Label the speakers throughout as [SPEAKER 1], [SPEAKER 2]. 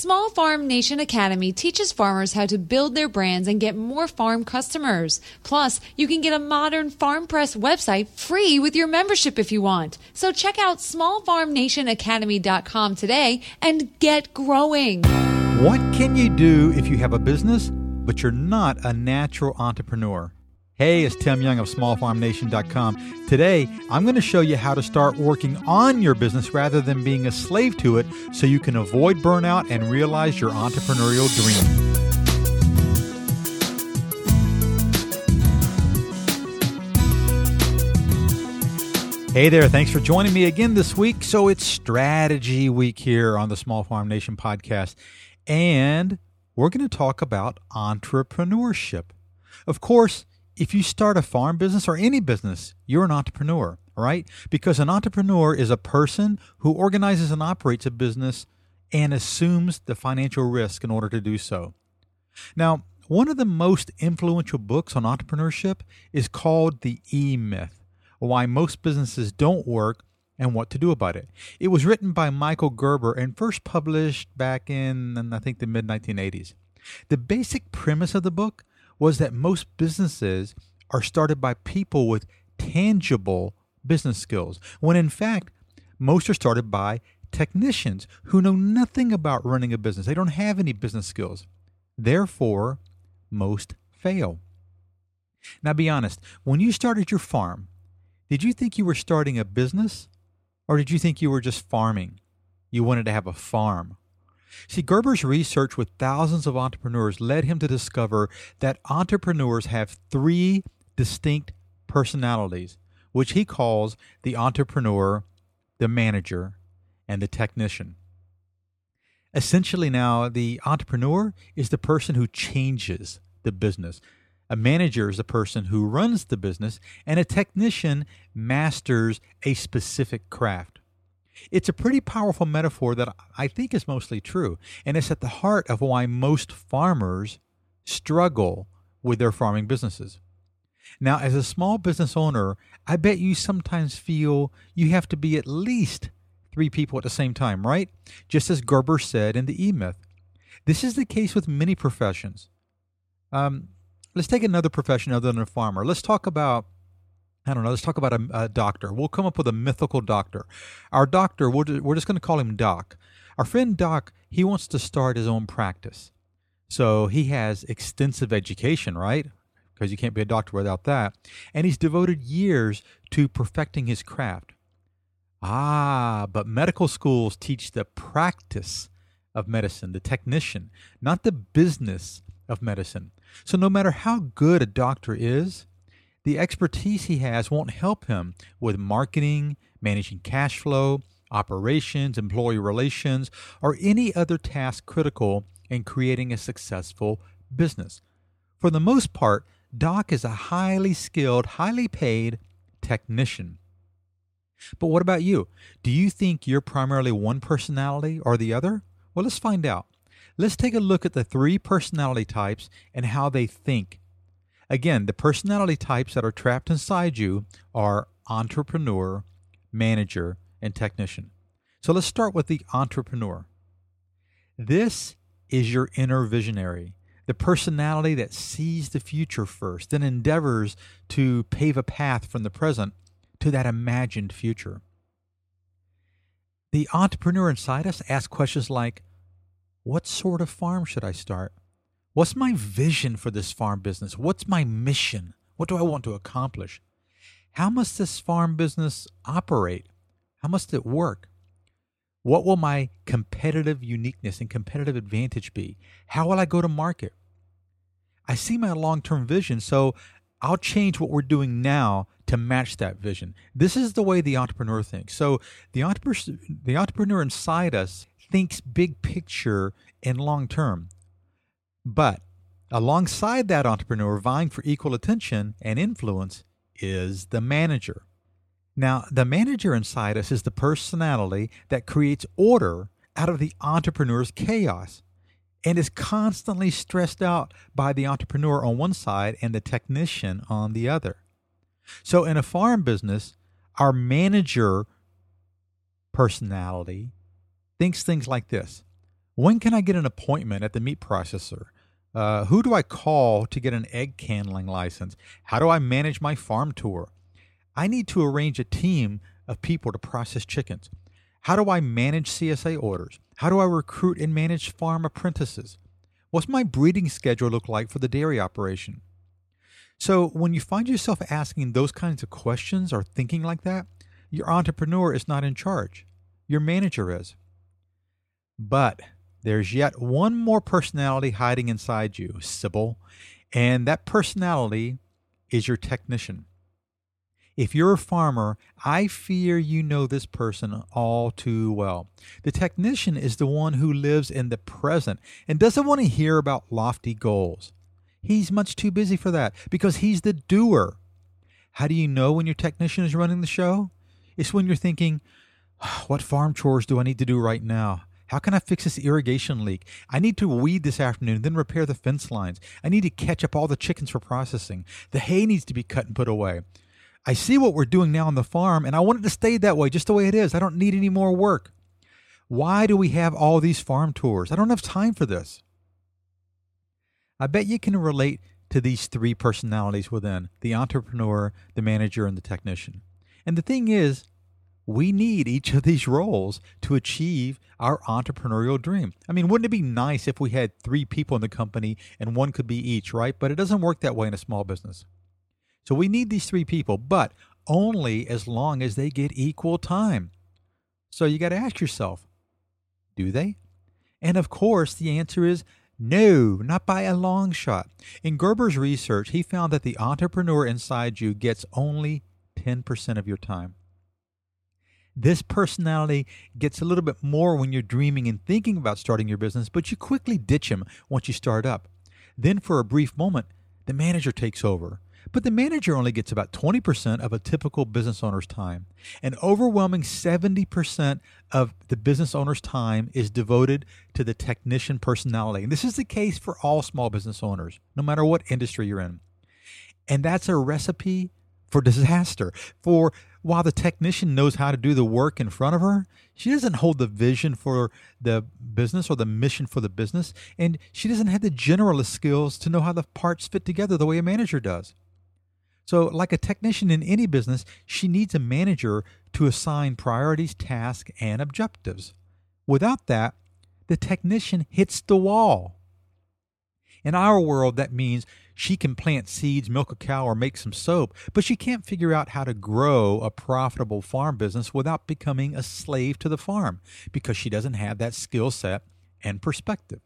[SPEAKER 1] Small Farm Nation Academy teaches farmers how to build their brands and get more farm customers. Plus, you can get a modern Farm Press website free with your membership if you want. So check out smallfarmnationacademy.com today and get growing.
[SPEAKER 2] What can you do if you have a business, but you're not a natural entrepreneur? Hey, it's Tim Young of smallfarmnation.com. Today, I'm going to show you how to start working on your business rather than being a slave to it so you can avoid burnout and realize your entrepreneurial dream. Hey there, thanks for joining me again this week. So it's strategy week here on the Small Farm Nation podcast, and we're going to talk about entrepreneurship. Of course, if you start a farm business or any business, you're an entrepreneur, right? Because an entrepreneur is a person who organizes and operates a business and assumes the financial risk in order to do so. Now, one of the most influential books on entrepreneurship is called The E Myth Why Most Businesses Don't Work and What to Do About It. It was written by Michael Gerber and first published back in, I think, the mid 1980s. The basic premise of the book was that most businesses are started by people with tangible business skills, when in fact, most are started by technicians who know nothing about running a business. They don't have any business skills. Therefore, most fail. Now, be honest, when you started your farm, did you think you were starting a business or did you think you were just farming? You wanted to have a farm. See, Gerber's research with thousands of entrepreneurs led him to discover that entrepreneurs have three distinct personalities, which he calls the entrepreneur, the manager, and the technician. Essentially, now, the entrepreneur is the person who changes the business. A manager is the person who runs the business, and a technician masters a specific craft. It's a pretty powerful metaphor that I think is mostly true, and it's at the heart of why most farmers struggle with their farming businesses. Now, as a small business owner, I bet you sometimes feel you have to be at least three people at the same time, right? Just as Gerber said in the E Myth. This is the case with many professions. Um, let's take another profession other than a farmer. Let's talk about I don't know. Let's talk about a, a, doctor. We'll come up with a mythical doctor. Our doctor, we're, we're just going to call him Doc. Our friend Doc, he wants to start his own practice. So he has extensive education, right? Because you can't be a doctor without that. And he's devoted years to perfecting his craft. Ah, but medical schools teach the practice of medicine, the technician, not the business of medicine. So no matter how good a doctor is, the expertise he has won't help him with marketing, managing cash flow, operations, employee relations, or any other task critical in creating a successful business. For the most part, Doc is a highly skilled, highly paid technician. But what about you? Do you think you're primarily one personality or the other? Well, let's find out. Let's take a look at the three personality types and how they think Again, the personality types that are trapped inside you are entrepreneur, manager, and technician. So let's start with the entrepreneur. This is your inner visionary, the personality that sees the future first, then endeavors to pave a path from the present to that imagined future. The entrepreneur inside us asks questions like What sort of farm should I start? What's my vision for this farm business? What's my mission? What do I want to accomplish? How must this farm business operate? How must it work? What will my competitive uniqueness and competitive advantage be? How will I go to market? I see my long term vision, so I'll change what we're doing now to match that vision. This is the way the entrepreneur thinks. So the entrepreneur, the entrepreneur inside us thinks big picture and long term. But alongside that entrepreneur vying for equal attention and influence is the manager. Now, the manager inside us is the personality that creates order out of the entrepreneur's chaos and is constantly stressed out by the entrepreneur on one side and the technician on the other. So, in a farm business, our manager personality thinks things like this When can I get an appointment at the meat processor? Uh, who do I call to get an egg handling license? How do I manage my farm tour? I need to arrange a team of people to process chickens. How do I manage CSA orders? How do I recruit and manage farm apprentices? What's my breeding schedule look like for the dairy operation? So, when you find yourself asking those kinds of questions or thinking like that, your entrepreneur is not in charge. Your manager is. But there's yet one more personality hiding inside you, Sybil, and that personality is your technician. If you're a farmer, I fear you know this person all too well. The technician is the one who lives in the present and doesn't want to hear about lofty goals. He's much too busy for that because he's the doer. How do you know when your technician is running the show? It's when you're thinking, ah, what farm chores do I need to do right now? How can I fix this irrigation leak? I need to weed this afternoon, then repair the fence lines. I need to catch up all the chickens for processing. The hay needs to be cut and put away. I see what we're doing now on the farm, and I want it to stay that way, just the way it is. I don't need any more work. Why do we have all these farm tours? I don't have time for this. I bet you can relate to these three personalities within the entrepreneur, the manager, and the technician. And the thing is, we need each of these roles to achieve our entrepreneurial dream. I mean, wouldn't it be nice if we had three people in the company and one could be each, right? But it doesn't work that way in a small business. So we need these three people, but only as long as they get equal time. So you got to ask yourself, do they? And of course, the answer is no, not by a long shot. In Gerber's research, he found that the entrepreneur inside you gets only 10% of your time. This personality gets a little bit more when you're dreaming and thinking about starting your business, but you quickly ditch him once you start up. Then, for a brief moment, the manager takes over. But the manager only gets about 20% of a typical business owner's time. An overwhelming 70% of the business owner's time is devoted to the technician personality. And this is the case for all small business owners, no matter what industry you're in. And that's a recipe for disaster. For while the technician knows how to do the work in front of her, she doesn't hold the vision for the business or the mission for the business, and she doesn't have the generalist skills to know how the parts fit together the way a manager does. So, like a technician in any business, she needs a manager to assign priorities, tasks, and objectives. Without that, the technician hits the wall. In our world, that means she can plant seeds, milk a cow, or make some soap, but she can't figure out how to grow a profitable farm business without becoming a slave to the farm because she doesn't have that skill set and perspective.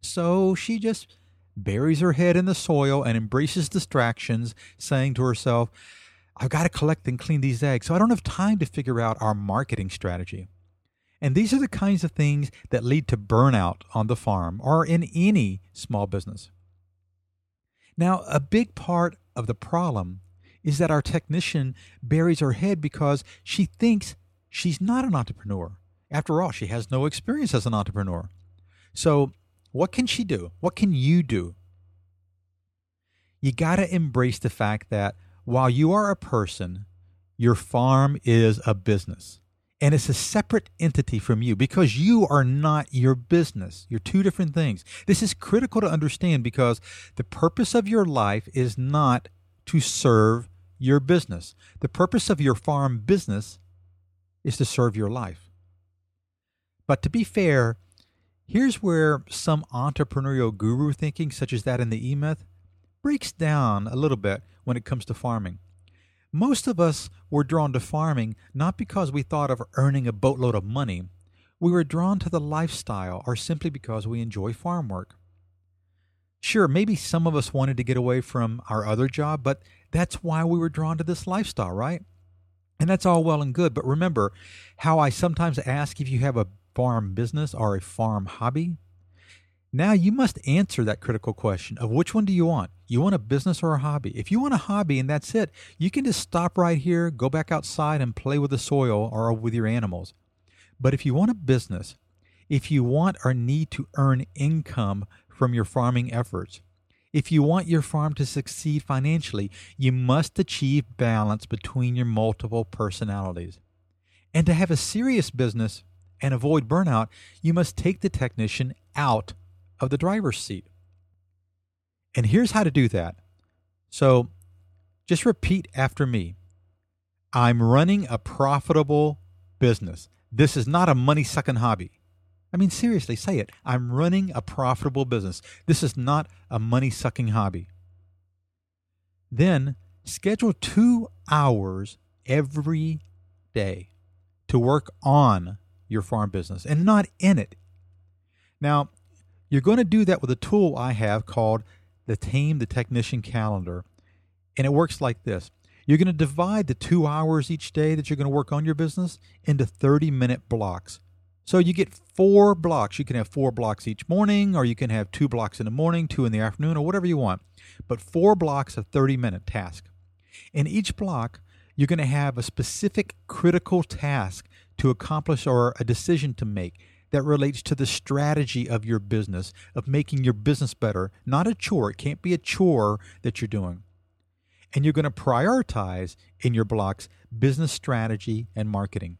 [SPEAKER 2] So she just buries her head in the soil and embraces distractions, saying to herself, I've got to collect and clean these eggs, so I don't have time to figure out our marketing strategy. And these are the kinds of things that lead to burnout on the farm or in any small business. Now, a big part of the problem is that our technician buries her head because she thinks she's not an entrepreneur. After all, she has no experience as an entrepreneur. So, what can she do? What can you do? You got to embrace the fact that while you are a person, your farm is a business and it's a separate entity from you because you are not your business. You're two different things. This is critical to understand because the purpose of your life is not to serve your business. The purpose of your farm business is to serve your life. But to be fair, here's where some entrepreneurial guru thinking, such as that in the E Myth, breaks down a little bit when it comes to farming. Most of us were drawn to farming not because we thought of earning a boatload of money. We were drawn to the lifestyle or simply because we enjoy farm work. Sure, maybe some of us wanted to get away from our other job, but that's why we were drawn to this lifestyle, right? And that's all well and good. But remember how I sometimes ask if you have a farm business or a farm hobby? Now you must answer that critical question of which one do you want? You want a business or a hobby? If you want a hobby and that's it, you can just stop right here, go back outside and play with the soil or with your animals. But if you want a business, if you want or need to earn income from your farming efforts, if you want your farm to succeed financially, you must achieve balance between your multiple personalities. And to have a serious business and avoid burnout, you must take the technician out of the driver's seat. And here's how to do that. So just repeat after me I'm running a profitable business. This is not a money sucking hobby. I mean, seriously, say it. I'm running a profitable business. This is not a money sucking hobby. Then schedule two hours every day to work on your farm business and not in it. Now, you're going to do that with a tool I have called the Tame the Technician Calendar. And it works like this you're going to divide the two hours each day that you're going to work on your business into 30 minute blocks. So you get four blocks. You can have four blocks each morning, or you can have two blocks in the morning, two in the afternoon, or whatever you want. But four blocks of 30 minute task. In each block, you're going to have a specific critical task to accomplish or a decision to make that relates to the strategy of your business, of making your business better, not a chore. It can't be a chore that you're doing. And you're going to prioritize in your blocks business strategy and marketing.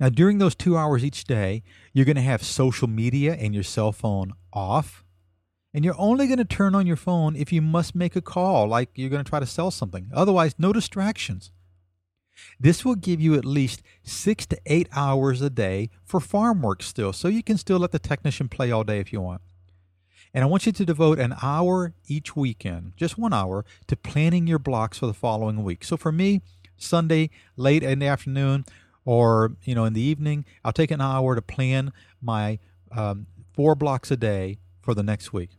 [SPEAKER 2] Now, during those two hours each day, you're going to have social media and your cell phone off. And you're only going to turn on your phone if you must make a call, like you're going to try to sell something. Otherwise, no distractions. This will give you at least six to eight hours a day for farm work still, so you can still let the technician play all day if you want. And I want you to devote an hour each weekend, just one hour, to planning your blocks for the following week. So for me, Sunday, late in the afternoon, or you know in the evening, I'll take an hour to plan my um, four blocks a day for the next week.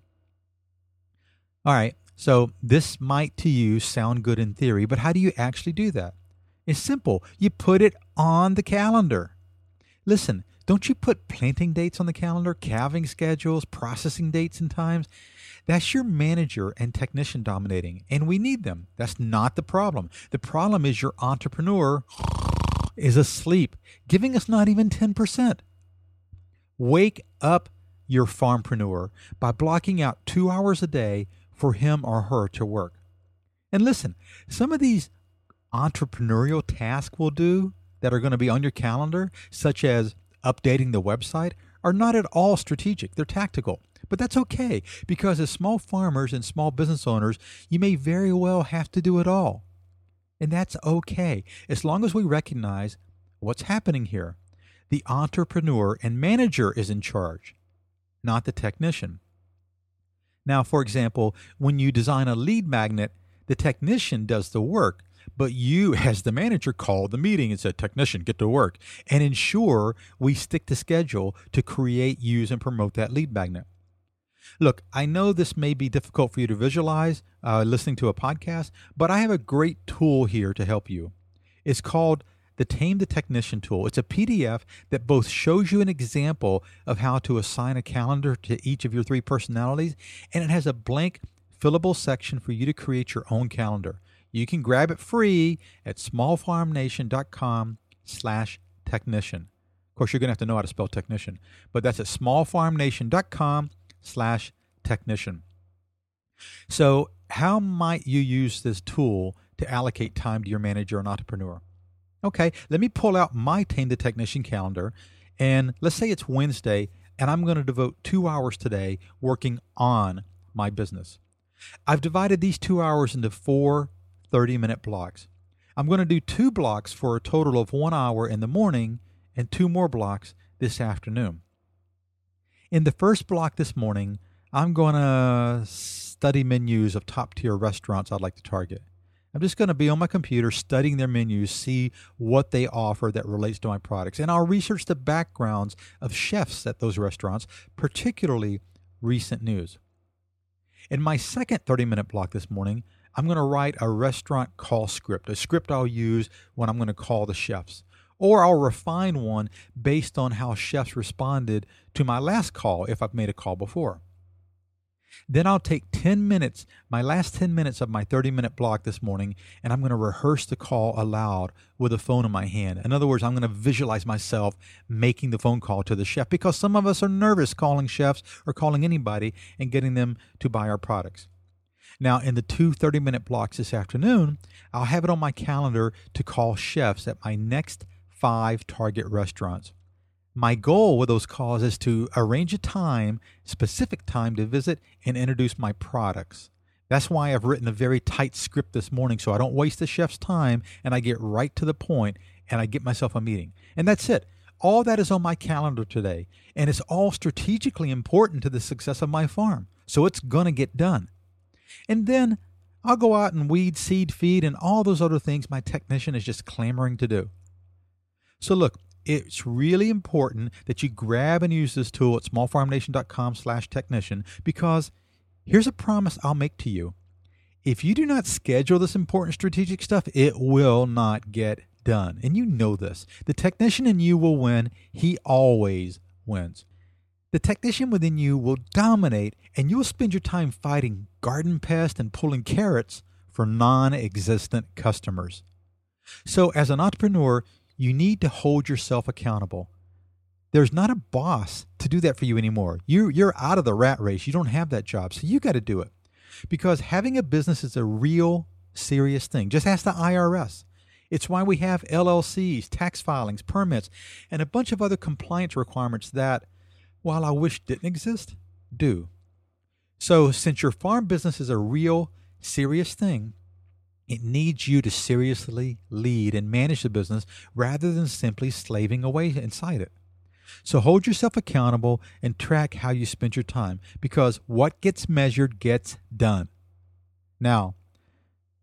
[SPEAKER 2] All right, so this might to you sound good in theory, but how do you actually do that? It's simple. You put it on the calendar. Listen, don't you put planting dates on the calendar, calving schedules, processing dates and times? That's your manager and technician dominating, and we need them. That's not the problem. The problem is your entrepreneur is asleep, giving us not even 10%. Wake up your farmpreneur by blocking out two hours a day for him or her to work. And listen, some of these entrepreneurial tasks will do that are going to be on your calendar, such as updating the website, are not at all strategic. They're tactical. But that's okay because as small farmers and small business owners, you may very well have to do it all. And that's okay as long as we recognize what's happening here. The entrepreneur and manager is in charge, not the technician. Now, for example, when you design a lead magnet, the technician does the work, but you, as the manager, called the meeting and said, Technician, get to work, and ensure we stick to schedule to create, use, and promote that lead magnet. Look, I know this may be difficult for you to visualize uh, listening to a podcast, but I have a great tool here to help you. It's called the Tame the Technician tool. It's a PDF that both shows you an example of how to assign a calendar to each of your three personalities, and it has a blank fillable section for you to create your own calendar. You can grab it free at smallfarmnation.com slash technician. Of course, you're going to have to know how to spell technician, but that's at smallfarmnation.com slash technician. So how might you use this tool to allocate time to your manager and entrepreneur? Okay, let me pull out my Tame the Technician calendar. And let's say it's Wednesday, and I'm going to devote two hours today working on my business. I've divided these two hours into four 30 minute blocks. I'm going to do two blocks for a total of one hour in the morning and two more blocks this afternoon. In the first block this morning, I'm going to study menus of top tier restaurants I'd like to target. I'm just going to be on my computer studying their menus, see what they offer that relates to my products. And I'll research the backgrounds of chefs at those restaurants, particularly recent news. In my second 30 minute block this morning, I'm going to write a restaurant call script, a script I'll use when I'm going to call the chefs. Or I'll refine one based on how chefs responded to my last call if I've made a call before. Then I'll take 10 minutes, my last 10 minutes of my 30 minute block this morning, and I'm going to rehearse the call aloud with a phone in my hand. In other words, I'm going to visualize myself making the phone call to the chef because some of us are nervous calling chefs or calling anybody and getting them to buy our products. Now, in the two 30 minute blocks this afternoon, I'll have it on my calendar to call chefs at my next five target restaurants. My goal with those calls is to arrange a time, specific time to visit and introduce my products. That's why I've written a very tight script this morning so I don't waste the chef's time and I get right to the point and I get myself a meeting. And that's it. All that is on my calendar today, and it's all strategically important to the success of my farm. So it's going to get done. And then I'll go out and weed, seed, feed, and all those other things my technician is just clamoring to do. So look, it's really important that you grab and use this tool at smallfarmnation.com slash technician because here's a promise I'll make to you. If you do not schedule this important strategic stuff, it will not get done. And you know this. The technician in you will win. He always wins. The technician within you will dominate, and you'll spend your time fighting garden pests and pulling carrots for non existent customers. So, as an entrepreneur, you need to hold yourself accountable. There's not a boss to do that for you anymore. You, you're out of the rat race. You don't have that job. So, you got to do it. Because having a business is a real serious thing. Just ask the IRS. It's why we have LLCs, tax filings, permits, and a bunch of other compliance requirements that, while I wish didn't exist, do. So, since your farm business is a real, serious thing, it needs you to seriously lead and manage the business rather than simply slaving away inside it. So hold yourself accountable and track how you spend your time because what gets measured gets done. Now,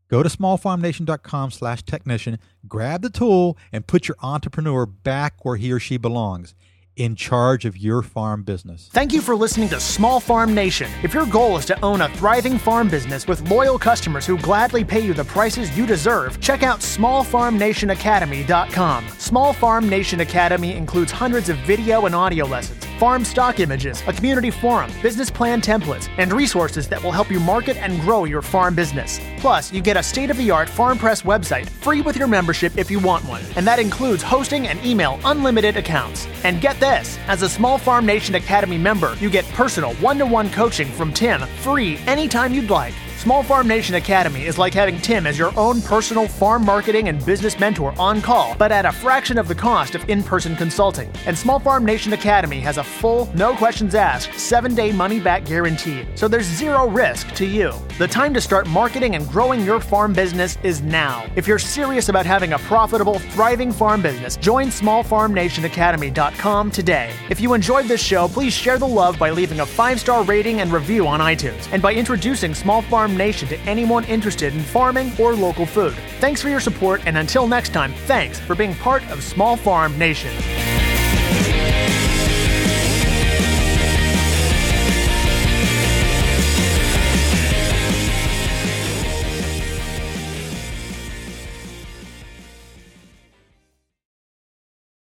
[SPEAKER 2] Go to smallfarmnation.com slash technician, grab the tool, and put your entrepreneur back where he or she belongs in charge of your farm business.
[SPEAKER 3] Thank you for listening to Small Farm Nation. If your goal is to own a thriving farm business with loyal customers who gladly pay you the prices you deserve, check out smallfarmnationacademy.com. Small Farm Nation Academy includes hundreds of video and audio lessons farm stock images, a community forum, business plan templates, and resources that will help you market and grow your farm business. Plus, you get a state of the art Farm Press website free with your membership if you want one, and that includes hosting and email unlimited accounts. And get this as a Small Farm Nation Academy member, you get personal one to one coaching from Tim free anytime you'd like. Small Farm Nation Academy is like having Tim as your own personal farm marketing and business mentor on call, but at a fraction of the cost of in person consulting. And Small Farm Nation Academy has a full, no questions asked, seven day money back guarantee, so there's zero risk to you. The time to start marketing and growing your farm business is now. If you're serious about having a profitable, thriving farm business, join smallfarmnationacademy.com today. If you enjoyed this show, please share the love by leaving a five star rating and review on iTunes, and by introducing Small Farm Nation to anyone interested in farming or local food. Thanks for your support, and until next time, thanks for being part of Small Farm Nation.